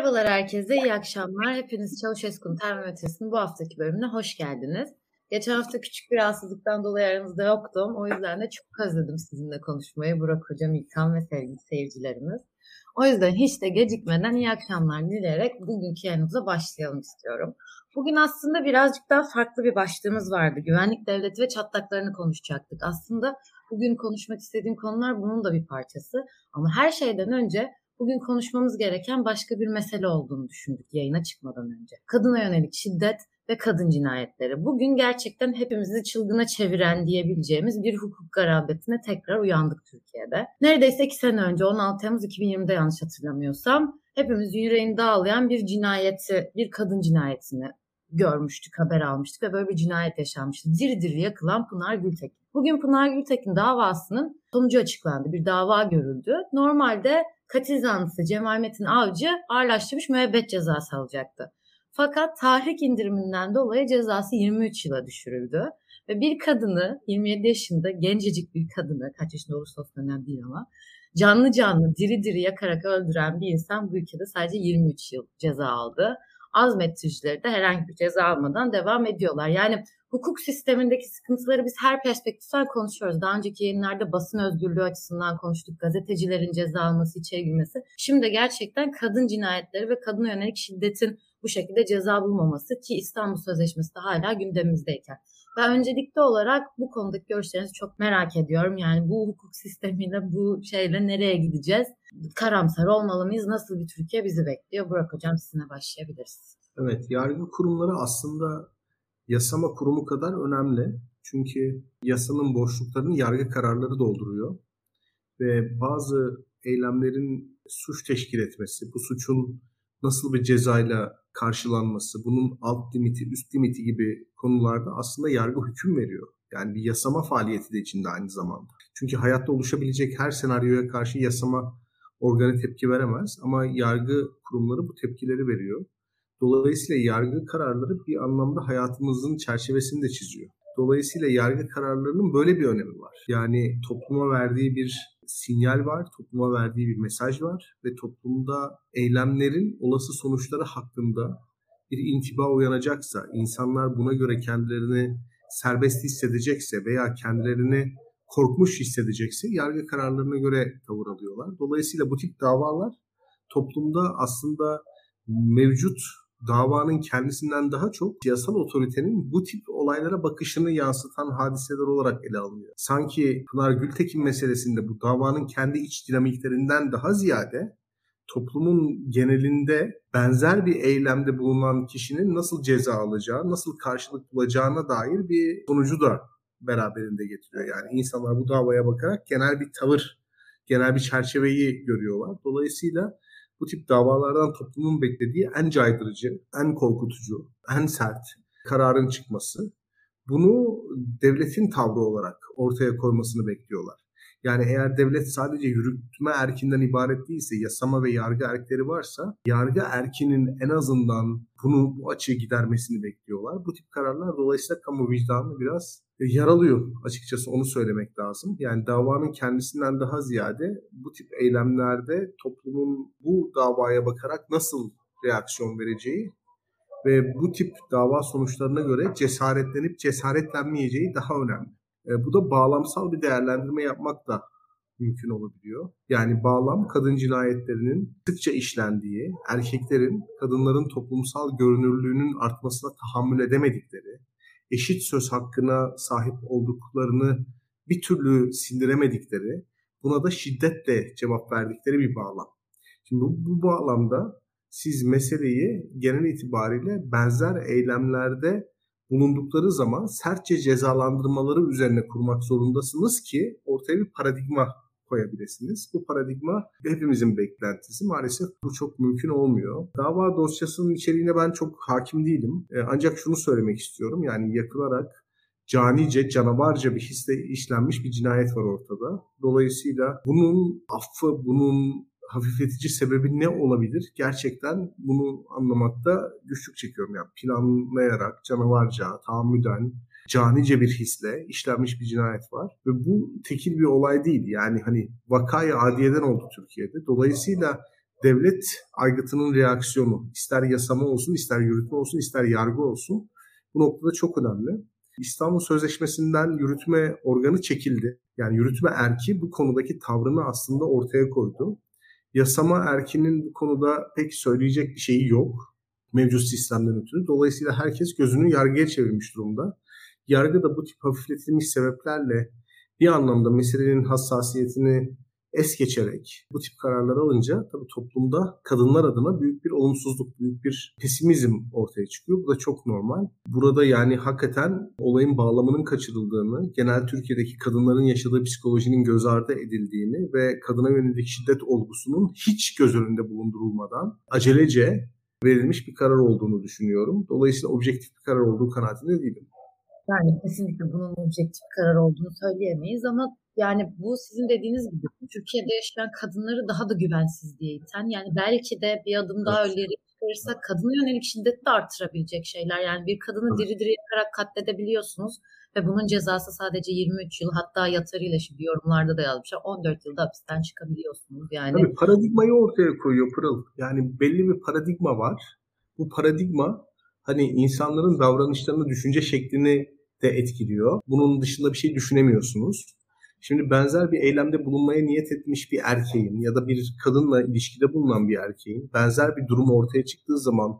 Merhabalar herkese, iyi akşamlar. Hepiniz Çavuşesku'nun termometresinin bu haftaki bölümüne hoş geldiniz. Geçen hafta küçük bir rahatsızlıktan dolayı aranızda yoktum. O yüzden de çok özledim sizinle konuşmayı. Burak Hocam, İlkan ve sevgili seyircilerimiz. O yüzden hiç de gecikmeden iyi akşamlar dileyerek bugünkü yayınımıza başlayalım istiyorum. Bugün aslında birazcık daha farklı bir başlığımız vardı. Güvenlik devleti ve çatlaklarını konuşacaktık. Aslında bugün konuşmak istediğim konular bunun da bir parçası. Ama her şeyden önce bugün konuşmamız gereken başka bir mesele olduğunu düşündük yayına çıkmadan önce. Kadına yönelik şiddet ve kadın cinayetleri. Bugün gerçekten hepimizi çılgına çeviren diyebileceğimiz bir hukuk garabetine tekrar uyandık Türkiye'de. Neredeyse iki sene önce 16 Temmuz 2020'de yanlış hatırlamıyorsam hepimiz yüreğini dağlayan bir cinayeti, bir kadın cinayetini görmüştük, haber almıştık ve böyle bir cinayet yaşanmıştı. Diri diri yakılan Pınar Gültekin. Bugün Pınar Gültekin davasının sonucu açıklandı. Bir dava görüldü. Normalde katil zanlısı Cemal Metin Avcı ağırlaştırmış müebbet cezası alacaktı. Fakat tahrik indiriminden dolayı cezası 23 yıla düşürüldü. Ve bir kadını 27 yaşında gencecik bir kadını kaç yaşında olursa olsun önemli değil ama canlı canlı diri diri yakarak öldüren bir insan bu ülkede sadece 23 yıl ceza aldı. Azmettiricileri de herhangi bir ceza almadan devam ediyorlar. Yani hukuk sistemindeki sıkıntıları biz her perspektiften konuşuyoruz. Daha önceki yayınlarda basın özgürlüğü açısından konuştuk. Gazetecilerin ceza alması, içeri girmesi. Şimdi gerçekten kadın cinayetleri ve kadına yönelik şiddetin bu şekilde ceza bulmaması ki İstanbul Sözleşmesi de hala gündemimizdeyken. Ben öncelikli olarak bu konudaki görüşlerinizi çok merak ediyorum. Yani bu hukuk sistemiyle, bu şeyle nereye gideceğiz? Karamsar olmalı mıyız? Nasıl bir Türkiye bizi bekliyor? Burak Hocam sizinle başlayabiliriz. Evet, yargı kurumları aslında yasama kurumu kadar önemli. Çünkü yasanın boşluklarını yargı kararları dolduruyor. Ve bazı eylemlerin suç teşkil etmesi, bu suçun nasıl bir cezayla karşılanması, bunun alt limiti, üst limiti gibi konularda aslında yargı hüküm veriyor. Yani bir yasama faaliyeti de içinde aynı zamanda. Çünkü hayatta oluşabilecek her senaryoya karşı yasama organı tepki veremez ama yargı kurumları bu tepkileri veriyor. Dolayısıyla yargı kararları bir anlamda hayatımızın çerçevesini de çiziyor. Dolayısıyla yargı kararlarının böyle bir önemi var. Yani topluma verdiği bir sinyal var, topluma verdiği bir mesaj var ve toplumda eylemlerin olası sonuçları hakkında bir intiba uyanacaksa, insanlar buna göre kendilerini serbest hissedecekse veya kendilerini korkmuş hissedecekse yargı kararlarına göre tavır alıyorlar. Dolayısıyla bu tip davalar toplumda aslında mevcut davanın kendisinden daha çok siyasal otoritenin bu tip olaylara bakışını yansıtan hadiseler olarak ele alınıyor. Sanki Pınar Gültekin meselesinde bu davanın kendi iç dinamiklerinden daha ziyade toplumun genelinde benzer bir eylemde bulunan kişinin nasıl ceza alacağı, nasıl karşılık bulacağına dair bir sonucu da beraberinde getiriyor. Yani insanlar bu davaya bakarak genel bir tavır, genel bir çerçeveyi görüyorlar. Dolayısıyla bu tip davalardan toplumun beklediği en caydırıcı, en korkutucu, en sert kararın çıkması. Bunu devletin tavrı olarak ortaya koymasını bekliyorlar. Yani eğer devlet sadece yürütme erkinden ibaret değilse, yasama ve yargı erkleri varsa, yargı erkinin en azından bunu bu açığı gidermesini bekliyorlar. Bu tip kararlar dolayısıyla kamu vicdanını biraz e, yaralıyor açıkçası onu söylemek lazım. Yani davanın kendisinden daha ziyade bu tip eylemlerde toplumun bu davaya bakarak nasıl reaksiyon vereceği ve bu tip dava sonuçlarına göre cesaretlenip cesaretlenmeyeceği daha önemli. E, bu da bağlamsal bir değerlendirme yapmak da mümkün olabiliyor. Yani bağlam kadın cinayetlerinin sıkça işlendiği, erkeklerin kadınların toplumsal görünürlüğünün artmasına tahammül edemedikleri, eşit söz hakkına sahip olduklarını bir türlü sindiremedikleri, buna da şiddetle cevap verdikleri bir bağlam. Şimdi bu, bu bağlamda siz meseleyi genel itibariyle benzer eylemlerde bulundukları zaman sertçe cezalandırmaları üzerine kurmak zorundasınız ki ortaya bir paradigma koyabilirsiniz. Bu paradigma hepimizin beklentisi. Maalesef bu çok mümkün olmuyor. Dava dosyasının içeriğine ben çok hakim değilim. E, ancak şunu söylemek istiyorum. Yani yakılarak canice, canavarca bir hisle işlenmiş bir cinayet var ortada. Dolayısıyla bunun affı, bunun hafifletici sebebi ne olabilir? Gerçekten bunu anlamakta güçlük çekiyorum. Yani planlayarak, canavarca, tahammüden, canice bir hisle işlenmiş bir cinayet var. Ve bu tekil bir olay değil. Yani hani vakayı adiyeden oldu Türkiye'de. Dolayısıyla devlet aygıtının reaksiyonu ister yasama olsun, ister yürütme olsun, ister yargı olsun bu noktada çok önemli. İstanbul Sözleşmesi'nden yürütme organı çekildi. Yani yürütme erki bu konudaki tavrını aslında ortaya koydu. Yasama erkinin bu konuda pek söyleyecek bir şeyi yok mevcut sistemden ötürü. Dolayısıyla herkes gözünü yargıya çevirmiş durumda. Yargı da bu tip hafifletilmiş sebeplerle bir anlamda meselenin hassasiyetini es geçerek bu tip kararlar alınca tabii toplumda kadınlar adına büyük bir olumsuzluk, büyük bir pesimizm ortaya çıkıyor. Bu da çok normal. Burada yani hakikaten olayın bağlamının kaçırıldığını, genel Türkiye'deki kadınların yaşadığı psikolojinin göz ardı edildiğini ve kadına yönelik şiddet olgusunun hiç göz önünde bulundurulmadan acelece verilmiş bir karar olduğunu düşünüyorum. Dolayısıyla objektif bir karar olduğu kanaatinde değilim. Yani kesinlikle bunun objektif karar olduğunu söyleyemeyiz ama yani bu sizin dediğiniz gibi Türkiye'de yaşayan kadınları daha da güvensiz diye iten yani belki de bir adım daha evet. ileri çıkarırsak kadına yönelik şiddeti de artırabilecek şeyler. Yani bir kadını diri diri yakarak katledebiliyorsunuz ve bunun cezası sadece 23 yıl hatta yatarıyla şimdi yorumlarda da yazmışlar 14 yılda hapisten çıkabiliyorsunuz. Yani Tabii paradigmayı ortaya koyuyor Pırıl. Yani belli bir paradigma var. Bu paradigma hani insanların davranışlarını, düşünce şeklini de etkiliyor. Bunun dışında bir şey düşünemiyorsunuz. Şimdi benzer bir eylemde bulunmaya niyet etmiş bir erkeğin ya da bir kadınla ilişkide bulunan bir erkeğin benzer bir durum ortaya çıktığı zaman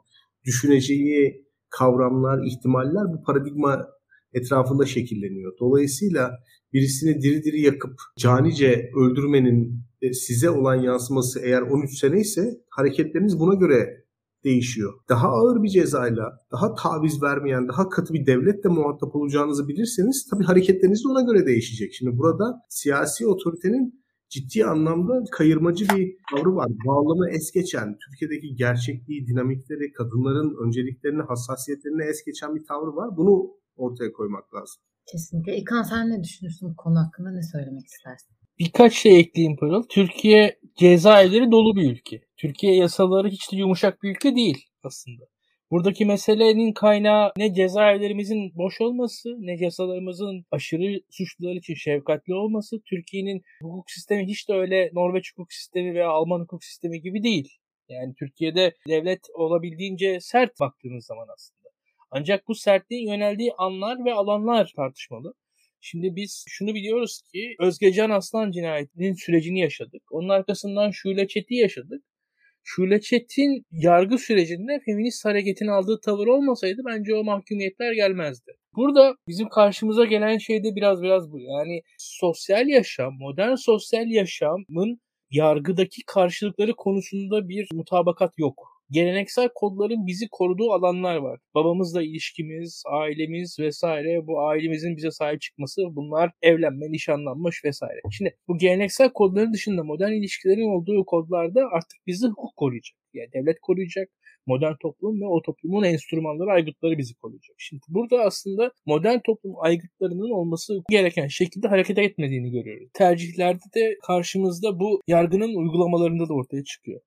düşüneceği kavramlar, ihtimaller bu paradigma etrafında şekilleniyor. Dolayısıyla birisini diri diri yakıp canice öldürmenin e, size olan yansıması eğer 13 sene ise hareketleriniz buna göre değişiyor. Daha ağır bir cezayla, daha taviz vermeyen, daha katı bir devletle muhatap olacağınızı bilirseniz tabii hareketleriniz de ona göre değişecek. Şimdi burada siyasi otoritenin ciddi anlamda kayırmacı bir tavrı var. Bağlamı es geçen, Türkiye'deki gerçekliği, dinamikleri, kadınların önceliklerini, hassasiyetlerini es geçen bir tavrı var. Bunu ortaya koymak lazım. Kesinlikle. İlkan sen ne düşünürsün bu konu hakkında? Ne söylemek istersin? Birkaç şey ekleyeyim Pırıl. Türkiye cezaevleri dolu bir ülke. Türkiye yasaları hiç de yumuşak bir ülke değil aslında. Buradaki meselenin kaynağı ne cezaevlerimizin boş olması, ne yasalarımızın aşırı suçlular için şefkatli olması. Türkiye'nin hukuk sistemi hiç de öyle Norveç hukuk sistemi veya Alman hukuk sistemi gibi değil. Yani Türkiye'de devlet olabildiğince sert baktığınız zaman aslında. Ancak bu sertliğin yöneldiği anlar ve alanlar tartışmalı. Şimdi biz şunu biliyoruz ki Özgecan Aslan cinayetinin sürecini yaşadık. Onun arkasından Şule Çet'i yaşadık. Şule Çet'in yargı sürecinde feminist hareketin aldığı tavır olmasaydı bence o mahkumiyetler gelmezdi. Burada bizim karşımıza gelen şey de biraz biraz bu. Yani sosyal yaşam, modern sosyal yaşamın yargıdaki karşılıkları konusunda bir mutabakat yok geleneksel kodların bizi koruduğu alanlar var. Babamızla ilişkimiz, ailemiz vesaire bu ailemizin bize sahip çıkması bunlar evlenme, nişanlanmış vesaire. Şimdi bu geleneksel kodların dışında modern ilişkilerin olduğu kodlarda artık bizi hukuk koruyacak. Yani devlet koruyacak, modern toplum ve o toplumun enstrümanları, aygıtları bizi koruyacak. Şimdi burada aslında modern toplum aygıtlarının olması gereken şekilde hareket etmediğini görüyoruz. Tercihlerde de karşımızda bu yargının uygulamalarında da ortaya çıkıyor.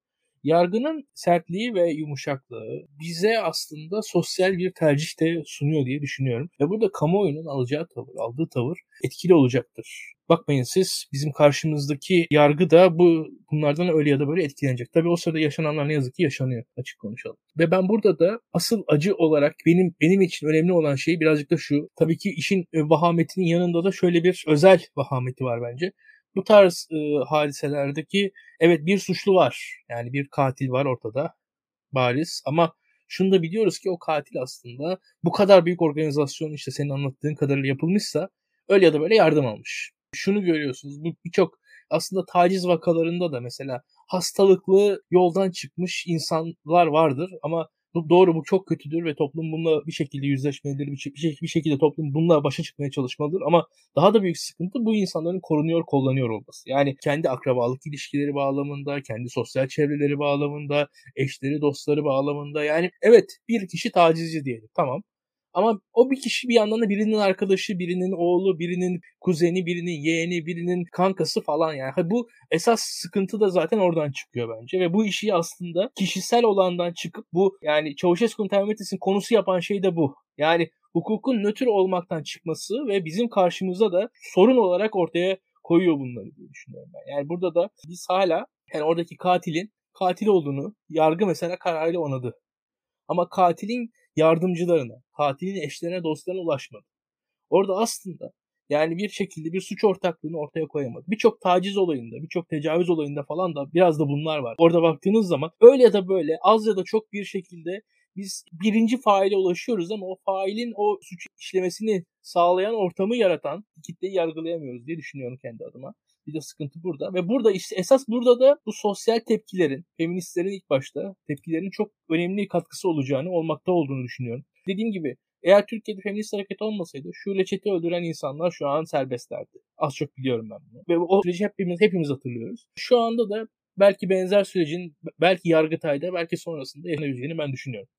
Yargının sertliği ve yumuşaklığı bize aslında sosyal bir tercih de sunuyor diye düşünüyorum. Ve burada kamuoyunun alacağı tavır, aldığı tavır etkili olacaktır. Bakmayın siz bizim karşımızdaki yargı da bu bunlardan öyle ya da böyle etkilenecek. Tabii o sırada yaşananlar ne yazık ki yaşanıyor açık konuşalım. Ve ben burada da asıl acı olarak benim benim için önemli olan şey birazcık da şu. Tabii ki işin vahametinin yanında da şöyle bir özel vahameti var bence bu tarz e, hadiselerdeki evet bir suçlu var. Yani bir katil var ortada bariz ama şunu da biliyoruz ki o katil aslında bu kadar büyük organizasyon işte senin anlattığın kadarıyla yapılmışsa öyle ya da böyle yardım almış. Şunu görüyorsunuz bu birçok aslında taciz vakalarında da mesela hastalıklı yoldan çıkmış insanlar vardır ama bu doğru bu çok kötüdür ve toplum bununla bir şekilde yüzleşmelidir. Bir, bir, bir şekilde toplum bununla başa çıkmaya çalışmalıdır. Ama daha da büyük sıkıntı bu insanların korunuyor, kullanıyor olması. Yani kendi akrabalık ilişkileri bağlamında, kendi sosyal çevreleri bağlamında, eşleri, dostları bağlamında. Yani evet bir kişi tacizci diyelim. Tamam. Ama o bir kişi bir yandan da birinin arkadaşı, birinin oğlu, birinin kuzeni, birinin yeğeni, birinin kankası falan yani. Bu esas sıkıntı da zaten oradan çıkıyor bence ve bu işi aslında kişisel olandan çıkıp bu yani Çavuşescu'nun Termetes'in konusu yapan şey de bu. Yani hukukun nötr olmaktan çıkması ve bizim karşımıza da sorun olarak ortaya koyuyor bunları diye düşünüyorum ben. Yani burada da biz hala yani oradaki katilin katil olduğunu yargı mesela kararıyla onadı. Ama katilin yardımcılarına, katilin eşlerine, dostlarına ulaşmadı. Orada aslında yani bir şekilde bir suç ortaklığını ortaya koyamadı. Birçok taciz olayında, birçok tecavüz olayında falan da biraz da bunlar var. Orada baktığınız zaman öyle ya da böyle az ya da çok bir şekilde biz birinci faile ulaşıyoruz ama o failin o suç işlemesini sağlayan ortamı yaratan kitleyi yargılayamıyoruz diye düşünüyorum kendi adıma. Bir de sıkıntı burada. Ve burada işte esas burada da bu sosyal tepkilerin, feministlerin ilk başta tepkilerin çok önemli katkısı olacağını, olmakta olduğunu düşünüyorum. Dediğim gibi eğer Türkiye'de feminist hareket olmasaydı şu leçeti öldüren insanlar şu an serbestlerdi. Az çok biliyorum ben bunu. Ve o süreci hepimiz, hepimiz hatırlıyoruz. Şu anda da belki benzer sürecin belki Yargıtay'da belki sonrasında yaşanabileceğini ben düşünüyorum.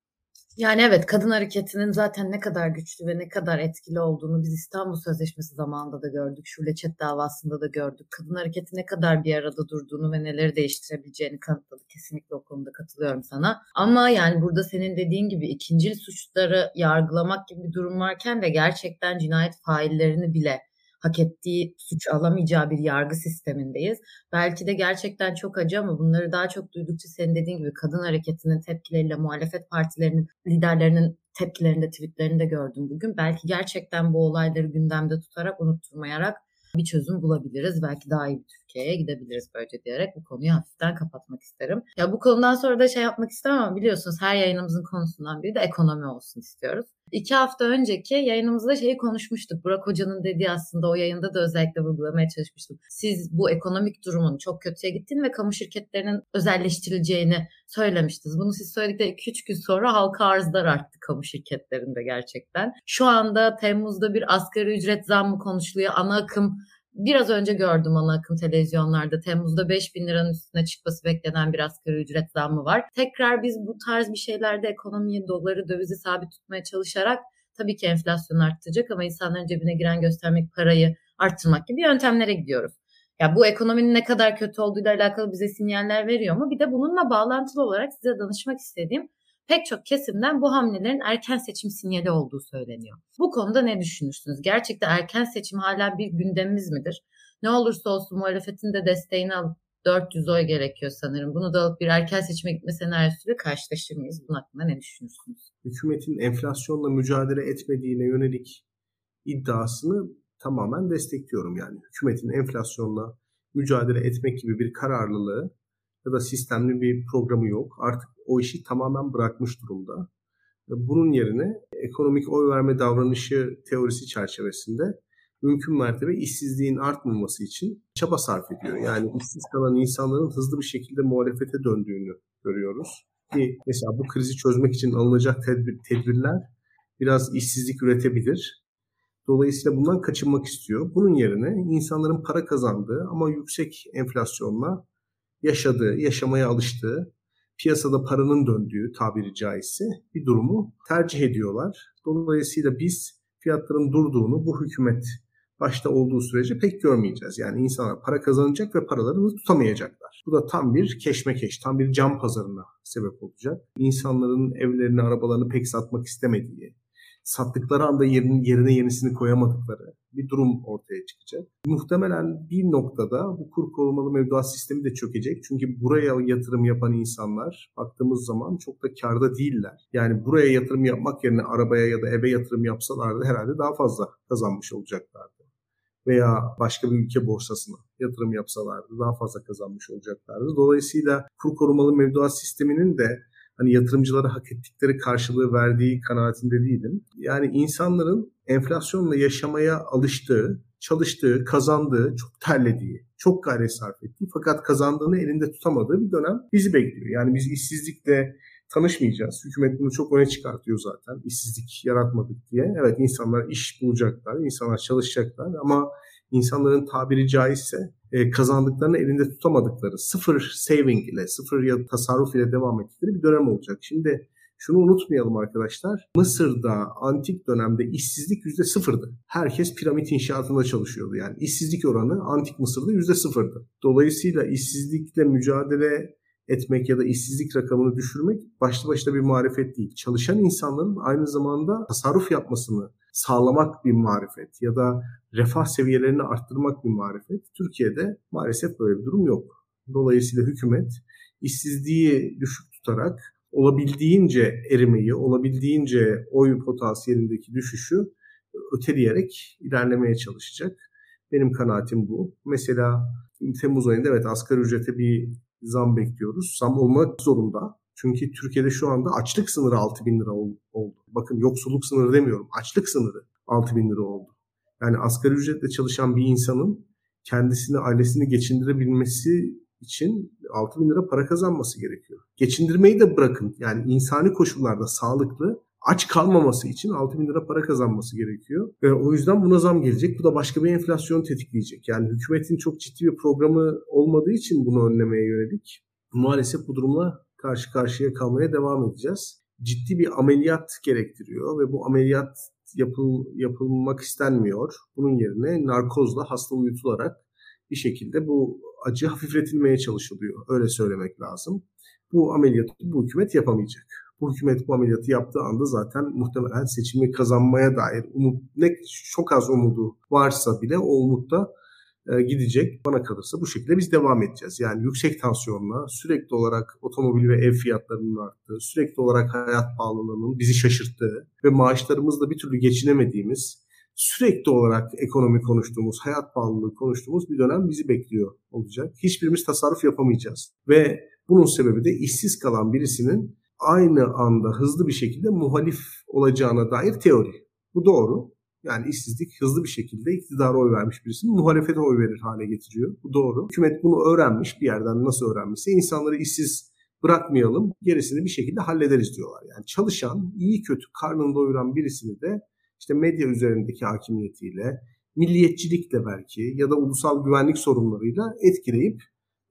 Yani evet kadın hareketinin zaten ne kadar güçlü ve ne kadar etkili olduğunu biz İstanbul Sözleşmesi zamanında da gördük. Şule Çet davasında da gördük. Kadın hareketi ne kadar bir arada durduğunu ve neleri değiştirebileceğini kanıtladı. Kesinlikle o konuda katılıyorum sana. Ama yani burada senin dediğin gibi ikincil suçları yargılamak gibi bir durum varken ve gerçekten cinayet faillerini bile hak ettiği suç alamayacağı bir yargı sistemindeyiz. Belki de gerçekten çok acı ama bunları daha çok duydukça senin dediğin gibi kadın hareketinin tepkileriyle muhalefet partilerinin liderlerinin tepkilerinde, tweetlerinde gördüm bugün. Belki gerçekten bu olayları gündemde tutarak, unutturmayarak bir çözüm bulabiliriz. Belki daha iyi bir Türkiye'ye gidebiliriz böylece diyerek bu konuyu hafiften kapatmak isterim. Ya bu konudan sonra da şey yapmak istemem ama biliyorsunuz her yayınımızın konusundan biri de ekonomi olsun istiyoruz. İki hafta önceki yayınımızda şeyi konuşmuştuk. Burak Hoca'nın dediği aslında o yayında da özellikle vurgulamaya çalışmıştım. Siz bu ekonomik durumun çok kötüye gittiğini ve kamu şirketlerinin özelleştirileceğini söylemiştiniz. Bunu siz söyledikten 2-3 gün sonra halka arzlar arttı kamu şirketlerinde gerçekten. Şu anda Temmuz'da bir asgari ücret zammı konuşuluyor. Ana akım Biraz önce gördüm ana akım televizyonlarda Temmuz'da 5 bin liranın üstüne çıkması beklenen bir asgari ücret zammı var. Tekrar biz bu tarz bir şeylerde ekonomiyi, doları, dövizi sabit tutmaya çalışarak tabii ki enflasyon artacak ama insanların cebine giren göstermek parayı arttırmak gibi yöntemlere gidiyoruz. Ya bu ekonominin ne kadar kötü olduğuyla alakalı bize sinyaller veriyor mu? Bir de bununla bağlantılı olarak size danışmak istediğim pek çok kesimden bu hamlelerin erken seçim sinyali olduğu söyleniyor. Bu konuda ne düşünürsünüz? Gerçekten erken seçim hala bir gündemimiz midir? Ne olursa olsun muhalefetin de desteğini alıp 400 oy gerekiyor sanırım. Bunu da alıp bir erken seçime gitme senaryosuyla karşılaşır mıyız? Bunun hakkında ne düşünürsünüz? Hükümetin enflasyonla mücadele etmediğine yönelik iddiasını tamamen destekliyorum yani. Hükümetin enflasyonla mücadele etmek gibi bir kararlılığı ya da sistemli bir programı yok. Artık o işi tamamen bırakmış durumda. Bunun yerine ekonomik oy verme davranışı teorisi çerçevesinde mümkün mertebe işsizliğin artmaması için çaba sarf ediyor. Yani işsiz kalan insanların hızlı bir şekilde muhalefete döndüğünü görüyoruz. Ki mesela bu krizi çözmek için alınacak tedbir, tedbirler biraz işsizlik üretebilir. Dolayısıyla bundan kaçınmak istiyor. Bunun yerine insanların para kazandığı ama yüksek enflasyonla yaşadığı, yaşamaya alıştığı, piyasada paranın döndüğü tabiri caizse bir durumu tercih ediyorlar. Dolayısıyla biz fiyatların durduğunu bu hükümet başta olduğu sürece pek görmeyeceğiz. Yani insanlar para kazanacak ve paralarını tutamayacaklar. Bu da tam bir keşmekeş, tam bir cam pazarına sebep olacak. İnsanların evlerini, arabalarını pek satmak istemediği, sattıkları anda yerine, yerine yenisini koyamadıkları bir durum ortaya çıkacak. Muhtemelen bir noktada bu kur korumalı mevduat sistemi de çökecek. Çünkü buraya yatırım yapan insanlar baktığımız zaman çok da karda değiller. Yani buraya yatırım yapmak yerine arabaya ya da eve yatırım yapsalardı herhalde daha fazla kazanmış olacaklardı. Veya başka bir ülke borsasına yatırım yapsalardı daha fazla kazanmış olacaklardı. Dolayısıyla kur korumalı mevduat sisteminin de hani yatırımcılara hak ettikleri karşılığı verdiği kanaatinde değilim. Yani insanların enflasyonla yaşamaya alıştığı, çalıştığı, kazandığı, çok terlediği, çok gayret sarf ettiği fakat kazandığını elinde tutamadığı bir dönem bizi bekliyor. Yani biz işsizlikle tanışmayacağız. Hükümet bunu çok öne çıkartıyor zaten. İşsizlik yaratmadık diye. Evet insanlar iş bulacaklar, insanlar çalışacaklar ama insanların tabiri caizse e, kazandıklarını elinde tutamadıkları, sıfır saving ile, sıfır ya tasarruf ile devam ettikleri bir dönem olacak. Şimdi şunu unutmayalım arkadaşlar. Mısır'da antik dönemde işsizlik yüzde sıfırdı. Herkes piramit inşaatında çalışıyordu. Yani işsizlik oranı antik Mısır'da yüzde sıfırdı. Dolayısıyla işsizlikle mücadele etmek ya da işsizlik rakamını düşürmek başlı başına bir marifet değil. Çalışan insanların aynı zamanda tasarruf yapmasını sağlamak bir marifet ya da refah seviyelerini arttırmak bir marifet. Türkiye'de maalesef böyle bir durum yok. Dolayısıyla hükümet işsizliği düşük tutarak olabildiğince erimeyi, olabildiğince oy potansiyelindeki düşüşü öteleyerek ilerlemeye çalışacak. Benim kanaatim bu. Mesela Temmuz ayında evet asgari ücrete bir zam bekliyoruz. Zam olmak zorunda. Çünkü Türkiye'de şu anda açlık sınırı 6 bin lira oldu. Bakın yoksulluk sınırı demiyorum. Açlık sınırı 6 bin lira oldu. Yani asgari ücretle çalışan bir insanın kendisini, ailesini geçindirebilmesi için 6 bin lira para kazanması gerekiyor. Geçindirmeyi de bırakın. Yani insani koşullarda sağlıklı, aç kalmaması için 6 bin lira para kazanması gerekiyor. Ve o yüzden buna zam gelecek. Bu da başka bir enflasyon tetikleyecek. Yani hükümetin çok ciddi bir programı olmadığı için bunu önlemeye yönelik maalesef bu durumla karşı karşıya kalmaya devam edeceğiz. Ciddi bir ameliyat gerektiriyor ve bu ameliyat yapıl, yapılmak istenmiyor. Bunun yerine narkozla hasta uyutularak bir şekilde bu acı hafifletilmeye çalışılıyor. Öyle söylemek lazım. Bu ameliyatı bu hükümet yapamayacak. Bu hükümet bu ameliyatı yaptığı anda zaten muhtemelen seçimi kazanmaya dair umut ne çok az umudu varsa bile o umutta e, gidecek. Bana kalırsa bu şekilde biz devam edeceğiz. Yani yüksek tansiyonla sürekli olarak otomobil ve ev fiyatlarının arttığı, sürekli olarak hayat pahalılığının bizi şaşırttığı ve maaşlarımızla bir türlü geçinemediğimiz sürekli olarak ekonomi konuştuğumuz, hayat pahalılığı konuştuğumuz bir dönem bizi bekliyor olacak. Hiçbirimiz tasarruf yapamayacağız. Ve bunun sebebi de işsiz kalan birisinin aynı anda hızlı bir şekilde muhalif olacağına dair teori. Bu doğru. Yani işsizlik hızlı bir şekilde iktidara oy vermiş birisinin muhalefete oy verir hale getiriyor. Bu doğru. Hükümet bunu öğrenmiş bir yerden nasıl öğrenmişse insanları işsiz bırakmayalım gerisini bir şekilde hallederiz diyorlar. Yani çalışan, iyi kötü karnını doyuran birisini de işte medya üzerindeki hakimiyetiyle, milliyetçilikle belki ya da ulusal güvenlik sorunlarıyla etkileyip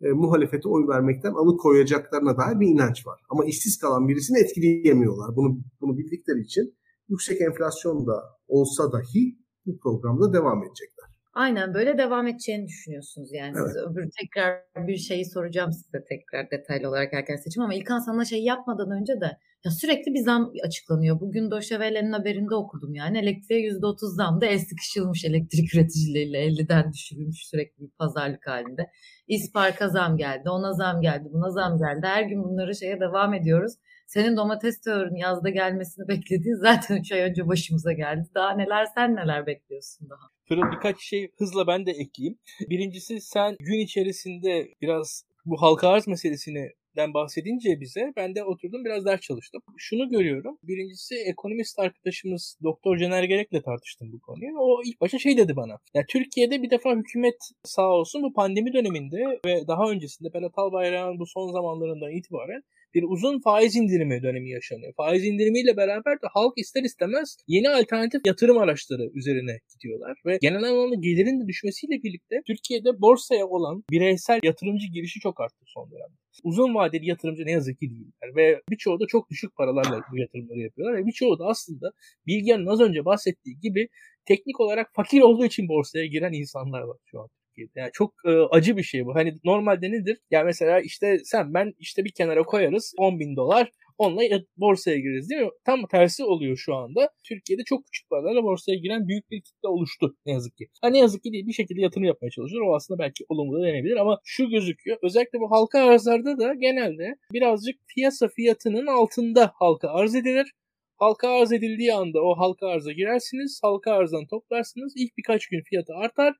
e, muhalefete oy vermekten alıkoyacaklarına dair bir inanç var. Ama işsiz kalan birisini etkileyemiyorlar. Bunu bunu bildikleri için yüksek enflasyon da olsa dahi bu programda devam edecekler. Aynen böyle devam edeceğini düşünüyorsunuz yani. Evet. Siz öbür tekrar bir şeyi soracağım size tekrar detaylı olarak erken seçim ama İlkan sana şey yapmadan önce de ya sürekli bir zam açıklanıyor. Bugün Doşevele'nin haberinde okudum yani. Elektriğe %30 zam da el sıkışılmış elektrik üreticileriyle 50'den düşürülmüş sürekli bir pazarlık halinde. İspark'a zam geldi, ona zam geldi, buna zam geldi. Her gün bunları şeye devam ediyoruz. Senin domates teorin yazda gelmesini beklediğin zaten 3 ay önce başımıza geldi. Daha neler sen neler bekliyorsun daha? Fırın birkaç şey hızla ben de ekleyeyim. Birincisi sen gün içerisinde biraz bu halka arz meselesini den bahsedince bize ben de oturdum biraz ders çalıştım. Şunu görüyorum. Birincisi ekonomist arkadaşımız Doktor Caner Gerek'le tartıştım bu konuyu. O ilk başta şey dedi bana. Ya Türkiye'de bir defa hükümet sağ olsun bu pandemi döneminde ve daha öncesinde Berat Albayrak'ın bu son zamanlarından itibaren bir uzun faiz indirimi dönemi yaşanıyor. Faiz indirimiyle beraber de halk ister istemez yeni alternatif yatırım araçları üzerine gidiyorlar ve genel anlamda gelirin de düşmesiyle birlikte Türkiye'de borsaya olan bireysel yatırımcı girişi çok arttı son dönemde. Uzun vadeli yatırımcı ne yazık ki değiller ve birçoğu da çok düşük paralarla bu yatırımları yapıyorlar ve birçoğu da aslında Bilgehan'ın az önce bahsettiği gibi teknik olarak fakir olduğu için borsaya giren insanlar var şu an. Türkiye'de. Yani çok e, acı bir şey bu. Hani normalde nedir? Yani mesela işte sen ben işte bir kenara koyarız 10 bin dolar onunla borsaya gireriz değil mi? Tam tersi oluyor şu anda. Türkiye'de çok küçük paralarla borsaya giren büyük bir kitle oluştu ne yazık ki. Ha ne yazık ki değil bir şekilde yatırım yapmaya çalışıyor. O aslında belki olumlu denebilir ama şu gözüküyor. Özellikle bu halka arzlarda da genelde birazcık piyasa fiyatının altında halka arz edilir. Halka arz edildiği anda o halka arza girersiniz. Halka arzdan toplarsınız. İlk birkaç gün fiyatı artar.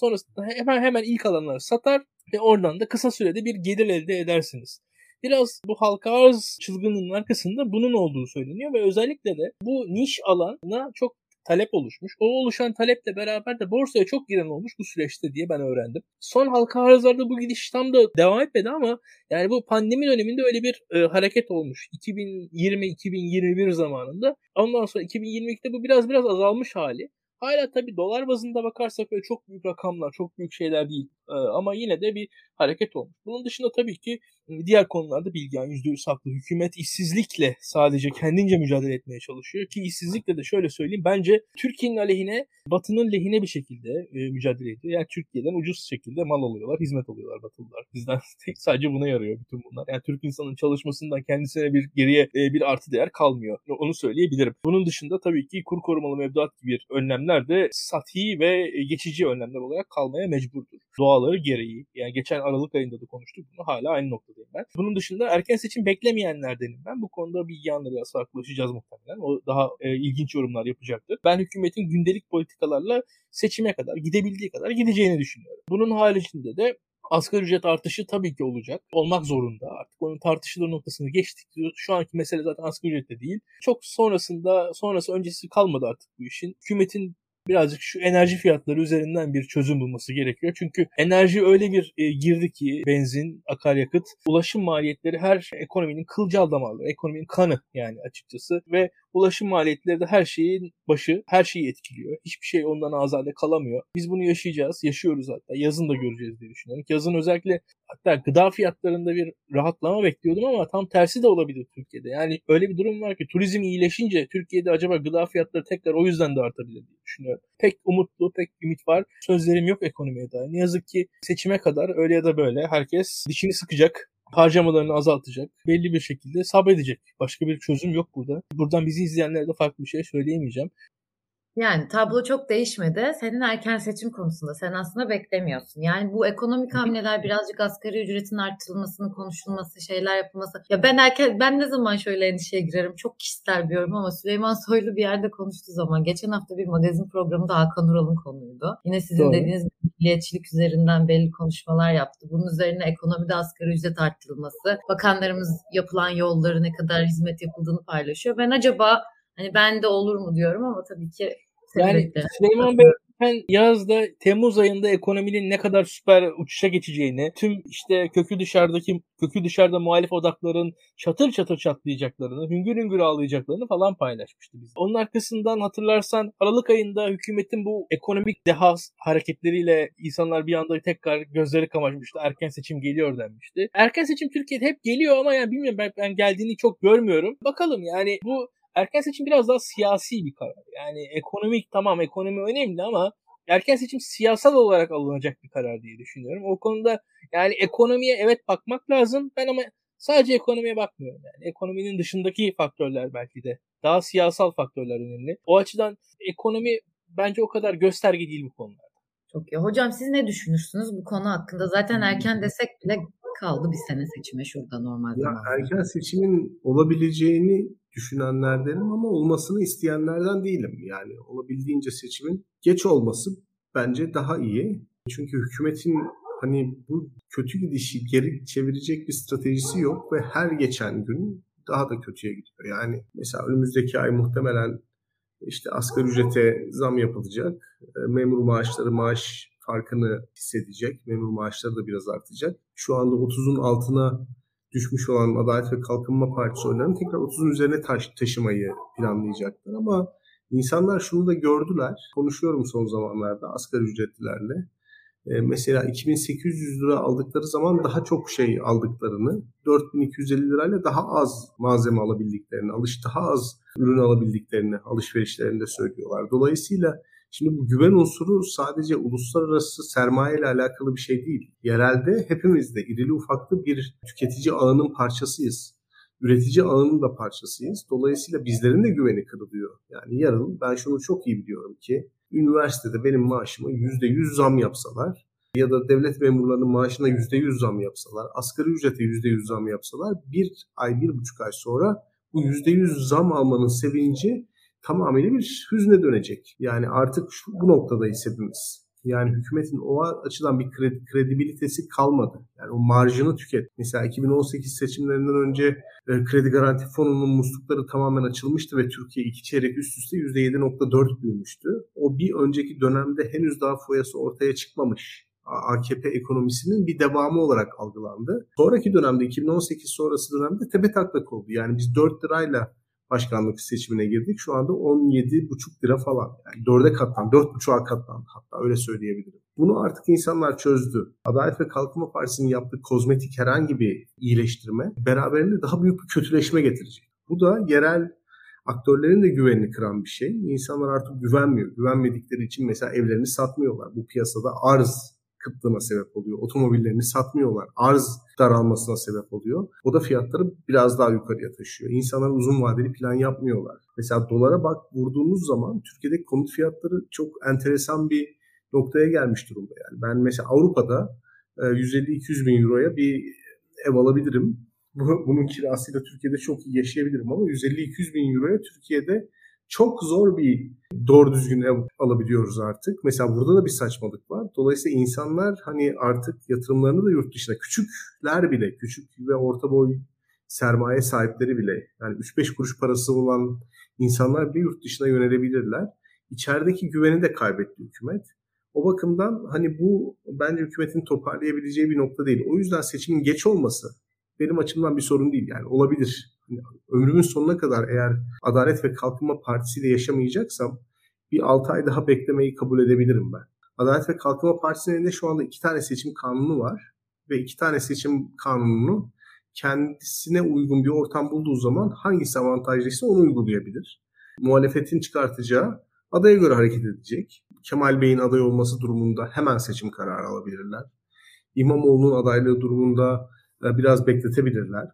Sonrasında hemen hemen ilk alanları satar ve oradan da kısa sürede bir gelir elde edersiniz. Biraz bu halka arz çılgınlığının arkasında bunun olduğu söyleniyor ve özellikle de bu niş alana çok talep oluşmuş. O oluşan taleple beraber de borsaya çok giren olmuş bu süreçte diye ben öğrendim. Son halka arzlarda bu gidiş tam da devam etmedi ama yani bu pandemi döneminde öyle bir e, hareket olmuş. 2020-2021 zamanında. Ondan sonra 2022'de bu biraz biraz azalmış hali. Hala tabii dolar bazında bakarsak öyle çok büyük rakamlar, çok büyük şeyler değil. Ee, ama yine de bir hareket olmuş. Bunun dışında tabii ki diğer konularda Bilgehan %100 haklı. Hükümet işsizlikle sadece kendince mücadele etmeye çalışıyor ki işsizlikle de şöyle söyleyeyim bence Türkiye'nin aleyhine Batı'nın lehine bir şekilde e, mücadele ediyor. Yani Türkiye'den ucuz şekilde mal alıyorlar, hizmet alıyorlar Batılılar. Bizden sadece buna yarıyor bütün bunlar. Yani Türk insanın çalışmasından kendisine bir geriye e, bir artı değer kalmıyor. Onu söyleyebilirim. Bunun dışında tabii ki kur korumalı mevduat gibi önlemler de sati ve geçici önlemler olarak kalmaya mecburdur. Doğaları gereği. Yani geçen Aralık ayında da konuştuk bunu. Hala aynı noktadayım ben. Bunun dışında erken seçim beklemeyenlerdenim ben. Bu konuda bilgi anları biraz muhtemelen. O daha e, ilginç yorumlar yapacaktır. Ben hükümetin gündelik politikalarla seçime kadar gidebildiği kadar gideceğini düşünüyorum. Bunun haricinde de Asgari ücret artışı tabii ki olacak. Olmak zorunda. Artık onun tartışılır noktasını geçtik. Şu anki mesele zaten asgari ücrette değil. Çok sonrasında, sonrası öncesi kalmadı artık bu işin. Hükümetin birazcık şu enerji fiyatları üzerinden bir çözüm bulması gerekiyor. Çünkü enerji öyle bir e, girdi ki benzin, akaryakıt, ulaşım maliyetleri her ekonominin kılcal damarları, ekonominin kanı yani açıkçası ve ulaşım maliyetleri de her şeyin başı, her şeyi etkiliyor. Hiçbir şey ondan azade kalamıyor. Biz bunu yaşayacağız, yaşıyoruz hatta. Yazın da göreceğiz diye düşünüyorum. Yazın özellikle hatta gıda fiyatlarında bir rahatlama bekliyordum ama tam tersi de olabilir Türkiye'de. Yani öyle bir durum var ki turizm iyileşince Türkiye'de acaba gıda fiyatları tekrar o yüzden de artabilir diye düşünüyorum. Pek umutlu, pek ümit var. Sözlerim yok ekonomiye dair. Ne yazık ki seçime kadar öyle ya da böyle herkes dişini sıkacak harcamalarını azaltacak. Belli bir şekilde sabredecek. Başka bir çözüm yok burada. Buradan bizi izleyenlere de farklı bir şey söyleyemeyeceğim. Yani tablo çok değişmedi. Senin erken seçim konusunda sen aslında beklemiyorsun. Yani bu ekonomik hamleler birazcık asgari ücretin arttırılmasını konuşulması, şeyler yapılması. Ya ben erken ben ne zaman şöyle endişeye girerim? Çok kişisel bir yorum ama Süleyman Soylu bir yerde konuştuğu zaman geçen hafta bir magazin programında Hakan Ural'ın konuydu. Yine sizin Doğru. dediğiniz milliyetçilik üzerinden belli konuşmalar yaptı. Bunun üzerine ekonomide asgari ücret arttırılması, bakanlarımız yapılan yolları ne kadar hizmet yapıldığını paylaşıyor. Ben acaba Hani ben de olur mu diyorum ama tabii ki yani Süleyman Bey ben yazda Temmuz ayında ekonominin ne kadar süper uçuşa geçeceğini, tüm işte kökü dışarıdaki kökü dışarıda muhalif odakların çatır çatır çatlayacaklarını, hüngür hüngür ağlayacaklarını falan paylaşmıştı biz. Onun arkasından hatırlarsan Aralık ayında hükümetin bu ekonomik deha hareketleriyle insanlar bir anda tekrar gözleri kamaşmıştı. Erken seçim geliyor denmişti. Erken seçim Türkiye'de hep geliyor ama yani bilmiyorum ben, ben geldiğini çok görmüyorum. Bakalım yani bu erken seçim biraz daha siyasi bir karar. Yani ekonomik tamam ekonomi önemli ama erken seçim siyasal olarak alınacak bir karar diye düşünüyorum. O konuda yani ekonomiye evet bakmak lazım. Ben ama sadece ekonomiye bakmıyorum. Yani ekonominin dışındaki faktörler belki de daha siyasal faktörler önemli. O açıdan ekonomi bence o kadar gösterge değil bu konularda. Çok iyi. Hocam siz ne düşünürsünüz bu konu hakkında? Zaten erken desek bile kaldı bir sene seçime şurada normal ya Erken seçimin olabileceğini düşünenlerdenim ama olmasını isteyenlerden değilim. Yani olabildiğince seçimin geç olması bence daha iyi. Çünkü hükümetin hani bu kötü gidişi geri çevirecek bir stratejisi yok ve her geçen gün daha da kötüye gidiyor. Yani mesela önümüzdeki ay muhtemelen işte asgari ücrete zam yapılacak. E, memur maaşları maaş farkını hissedecek. Memur maaşları da biraz artacak. Şu anda 30'un altına düşmüş olan Adalet ve Kalkınma Partisi oylarını tekrar 30'un üzerine taş taşımayı planlayacaklar. Ama insanlar şunu da gördüler. Konuşuyorum son zamanlarda asgari ücretlilerle. Ee, mesela 2800 lira aldıkları zaman daha çok şey aldıklarını, 4250 lirayla daha az malzeme alabildiklerini, alış daha az ürün alabildiklerini alışverişlerinde söylüyorlar. Dolayısıyla Şimdi bu güven unsuru sadece uluslararası sermaye ile alakalı bir şey değil. Yerelde hepimiz de irili ufaklı bir tüketici ağının parçasıyız. Üretici ağının da parçasıyız. Dolayısıyla bizlerin de güveni kırılıyor. Yani yarın ben şunu çok iyi biliyorum ki üniversitede benim maaşıma %100 zam yapsalar ya da devlet memurlarının maaşına %100 zam yapsalar, asgari ücrete %100 zam yapsalar bir ay, bir buçuk ay sonra bu %100 zam almanın sevinci tamamıyla bir hüzne dönecek. Yani artık şu, bu noktadayız hepimiz. Yani hükümetin o açıdan bir kredi, kredibilitesi kalmadı. Yani o marjını tüket. Mesela 2018 seçimlerinden önce e, kredi garanti fonunun muslukları tamamen açılmıştı ve Türkiye iki çeyrek üst üste %7.4 büyümüştü. O bir önceki dönemde henüz daha foyası ortaya çıkmamış. AKP ekonomisinin bir devamı olarak algılandı. Sonraki dönemde 2018 sonrası dönemde tepe taklak oldu. Yani biz 4 lirayla başkanlık seçimine girdik. Şu anda 17,5 lira falan. Yani 4'e katlandı, 4,5'a katlandı hatta öyle söyleyebilirim. Bunu artık insanlar çözdü. Adalet ve Kalkınma Partisi'nin yaptığı kozmetik herhangi bir iyileştirme beraberinde daha büyük bir kötüleşme getirecek. Bu da yerel aktörlerin de güvenini kıran bir şey. İnsanlar artık güvenmiyor. Güvenmedikleri için mesela evlerini satmıyorlar. Bu piyasada arz kıtlığına sebep oluyor. Otomobillerini satmıyorlar. Arz daralmasına sebep oluyor. O da fiyatları biraz daha yukarıya taşıyor. İnsanlar uzun vadeli plan yapmıyorlar. Mesela dolara bak vurduğunuz zaman Türkiye'deki konut fiyatları çok enteresan bir noktaya gelmiş durumda. Yani ben mesela Avrupa'da 150-200 bin euroya bir ev alabilirim. Bunun kirasıyla Türkiye'de çok iyi yaşayabilirim ama 150-200 bin euroya Türkiye'de çok zor bir doğru düzgün ev alabiliyoruz artık. Mesela burada da bir saçmalık var. Dolayısıyla insanlar hani artık yatırımlarını da yurt dışına küçükler bile, küçük ve orta boy sermaye sahipleri bile yani 3-5 kuruş parası olan insanlar bile yurt dışına yönelebilirler. İçerideki güveni de kaybetti hükümet. O bakımdan hani bu bence hükümetin toparlayabileceği bir nokta değil. O yüzden seçimin geç olması benim açımdan bir sorun değil. Yani olabilir. Yani ömrümün sonuna kadar eğer Adalet ve Kalkınma Partisi ile yaşamayacaksam bir 6 ay daha beklemeyi kabul edebilirim ben. Adalet ve Kalkınma Partisi'nin elinde şu anda iki tane seçim kanunu var. Ve iki tane seçim kanununu kendisine uygun bir ortam bulduğu zaman hangisi avantajlıysa onu uygulayabilir. Muhalefetin çıkartacağı adaya göre hareket edecek. Kemal Bey'in aday olması durumunda hemen seçim kararı alabilirler. İmamoğlu'nun adaylığı durumunda biraz bekletebilirler.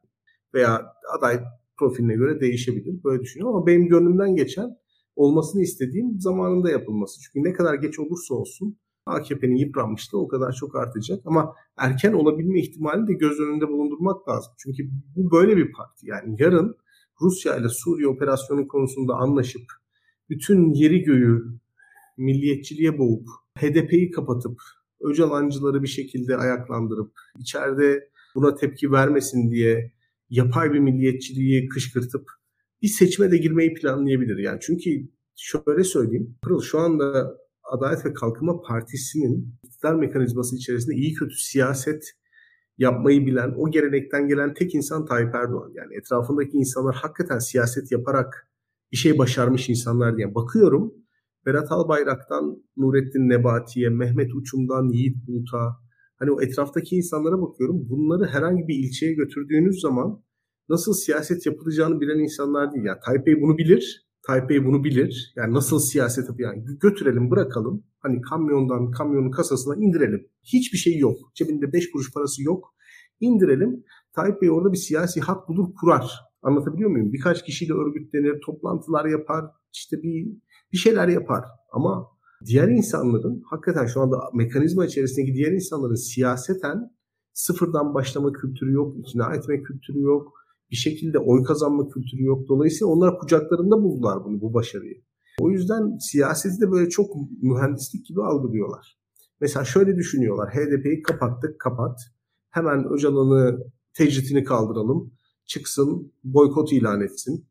Veya aday profiline göre değişebilir. Böyle düşünüyorum ama benim gönlümden geçen olmasını istediğim zamanında yapılması. Çünkü ne kadar geç olursa olsun AKP'nin yıpranmışlığı o kadar çok artacak. Ama erken olabilme ihtimali de göz önünde bulundurmak lazım. Çünkü bu böyle bir parti. Yani yarın Rusya ile Suriye operasyonu konusunda anlaşıp bütün yeri göğü milliyetçiliğe boğup HDP'yi kapatıp Öcalancıları bir şekilde ayaklandırıp içeride buna tepki vermesin diye yapay bir milliyetçiliği kışkırtıp bir seçime de girmeyi planlayabilir. Yani çünkü şöyle söyleyeyim. Pırıl şu anda Adalet ve Kalkınma Partisi'nin iktidar mekanizması içerisinde iyi kötü siyaset yapmayı bilen, o gelenekten gelen tek insan Tayyip Erdoğan. Yani etrafındaki insanlar hakikaten siyaset yaparak bir şey başarmış insanlar diye bakıyorum. Berat Albayrak'tan Nurettin Nebati'ye, Mehmet Uçum'dan Yiğit Bulut'a, hani o etraftaki insanlara bakıyorum. Bunları herhangi bir ilçeye götürdüğünüz zaman nasıl siyaset yapılacağını bilen insanlar değil. Yani Tayyip Bey bunu bilir. Tayyip Bey bunu bilir. Yani nasıl siyaset yapıyor. Yani götürelim bırakalım. Hani kamyondan kamyonun kasasına indirelim. Hiçbir şey yok. Cebinde 5 kuruş parası yok. İndirelim. Tayyip Bey orada bir siyasi hak bulur kurar. Anlatabiliyor muyum? Birkaç kişiyle örgütlenir, toplantılar yapar, işte bir bir şeyler yapar. Ama diğer insanların hakikaten şu anda mekanizma içerisindeki diğer insanların siyaseten sıfırdan başlama kültürü yok, ikna etme kültürü yok, bir şekilde oy kazanma kültürü yok. Dolayısıyla onlar kucaklarında buldular bunu, bu başarıyı. O yüzden siyaseti de böyle çok mühendislik gibi algılıyorlar. Mesela şöyle düşünüyorlar. HDP'yi kapattık, kapat. Hemen Öcalan'ı tecritini kaldıralım. Çıksın, boykot ilan etsin.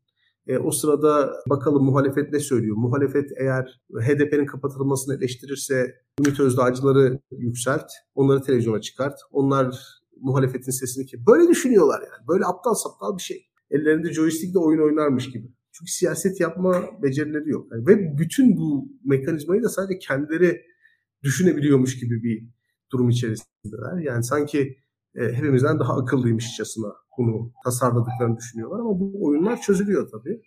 E, o sırada bakalım muhalefet ne söylüyor? Muhalefet eğer HDP'nin kapatılmasını eleştirirse Ümit Özdağcıları yükselt, onları televizyona çıkart. Onlar muhalefetin sesini ki böyle düşünüyorlar yani. Böyle aptal saptal bir şey. Ellerinde joystickle oyun oynarmış gibi. Çünkü siyaset yapma becerileri yok. Yani ve bütün bu mekanizmayı da sadece kendileri düşünebiliyormuş gibi bir durum içerisindeler. Yani sanki e, hepimizden daha akıllıymışçasına bunu tasarladıklarını düşünüyorlar ama bu oyunlar çözülüyor tabii.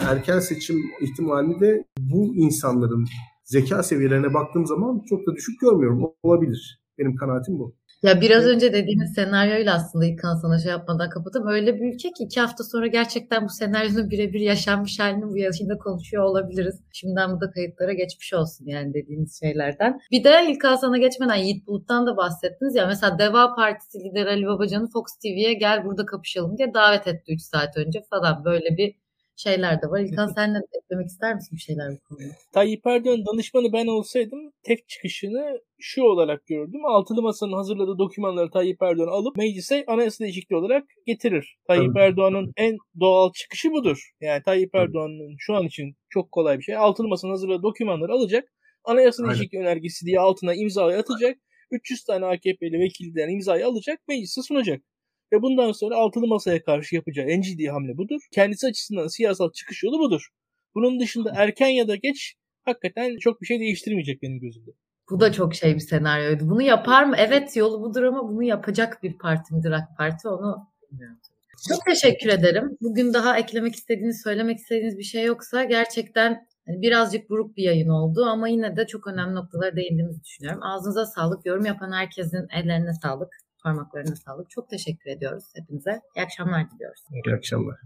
Erken seçim ihtimalini de bu insanların zeka seviyelerine baktığım zaman çok da düşük görmüyorum. Olabilir. Benim kanaatim bu. Ya biraz önce dediğiniz senaryoyla aslında İlkan sana şey yapmadan kapatıp öyle bir ülke ki iki hafta sonra gerçekten bu senaryonun birebir yaşanmış halini bu yaşında konuşuyor olabiliriz. Şimdiden bu da kayıtlara geçmiş olsun yani dediğiniz şeylerden. Bir de İlkan sana geçmeden Yiğit Bulut'tan da bahsettiniz ya mesela Deva Partisi lideri Ali Babacan'ı Fox TV'ye gel burada kapışalım diye davet etti 3 saat önce falan böyle bir şeyler de var. İlkan sen de eklemek ister misin bir şeyler bu konuda? Tayyip Erdoğan danışmanı ben olsaydım tek çıkışını şu olarak gördüm. Altılı Masa'nın hazırladığı dokümanları Tayyip Erdoğan alıp meclise anayasa değişikliği olarak getirir. Tayyip Erdoğan'ın en doğal çıkışı budur. Yani Tayyip Erdoğan'ın şu an için çok kolay bir şey. Altılı Masa'nın hazırladığı dokümanları alacak. Anayasa değişikliği önergesi diye altına imzayı atacak. 300 tane AKP'li vekilden imzayı alacak, meclise sunacak. Ve bundan sonra altılı masaya karşı yapacağı en ciddi hamle budur. Kendisi açısından siyasal çıkış yolu budur. Bunun dışında erken ya da geç hakikaten çok bir şey değiştirmeyecek benim gözümde. Bu da çok şey bir senaryoydu. Bunu yapar mı? Evet yolu budur ama bunu yapacak bir parti midir AK Parti onu bilmiyorum. Çok teşekkür ederim. Bugün daha eklemek istediğiniz, söylemek istediğiniz bir şey yoksa gerçekten hani birazcık buruk bir yayın oldu ama yine de çok önemli noktalara değindiğimizi düşünüyorum. Ağzınıza sağlık. Yorum yapan herkesin ellerine sağlık parmaklarına sağlık. Çok teşekkür ediyoruz hepinize. İyi akşamlar diliyoruz. İyi akşamlar.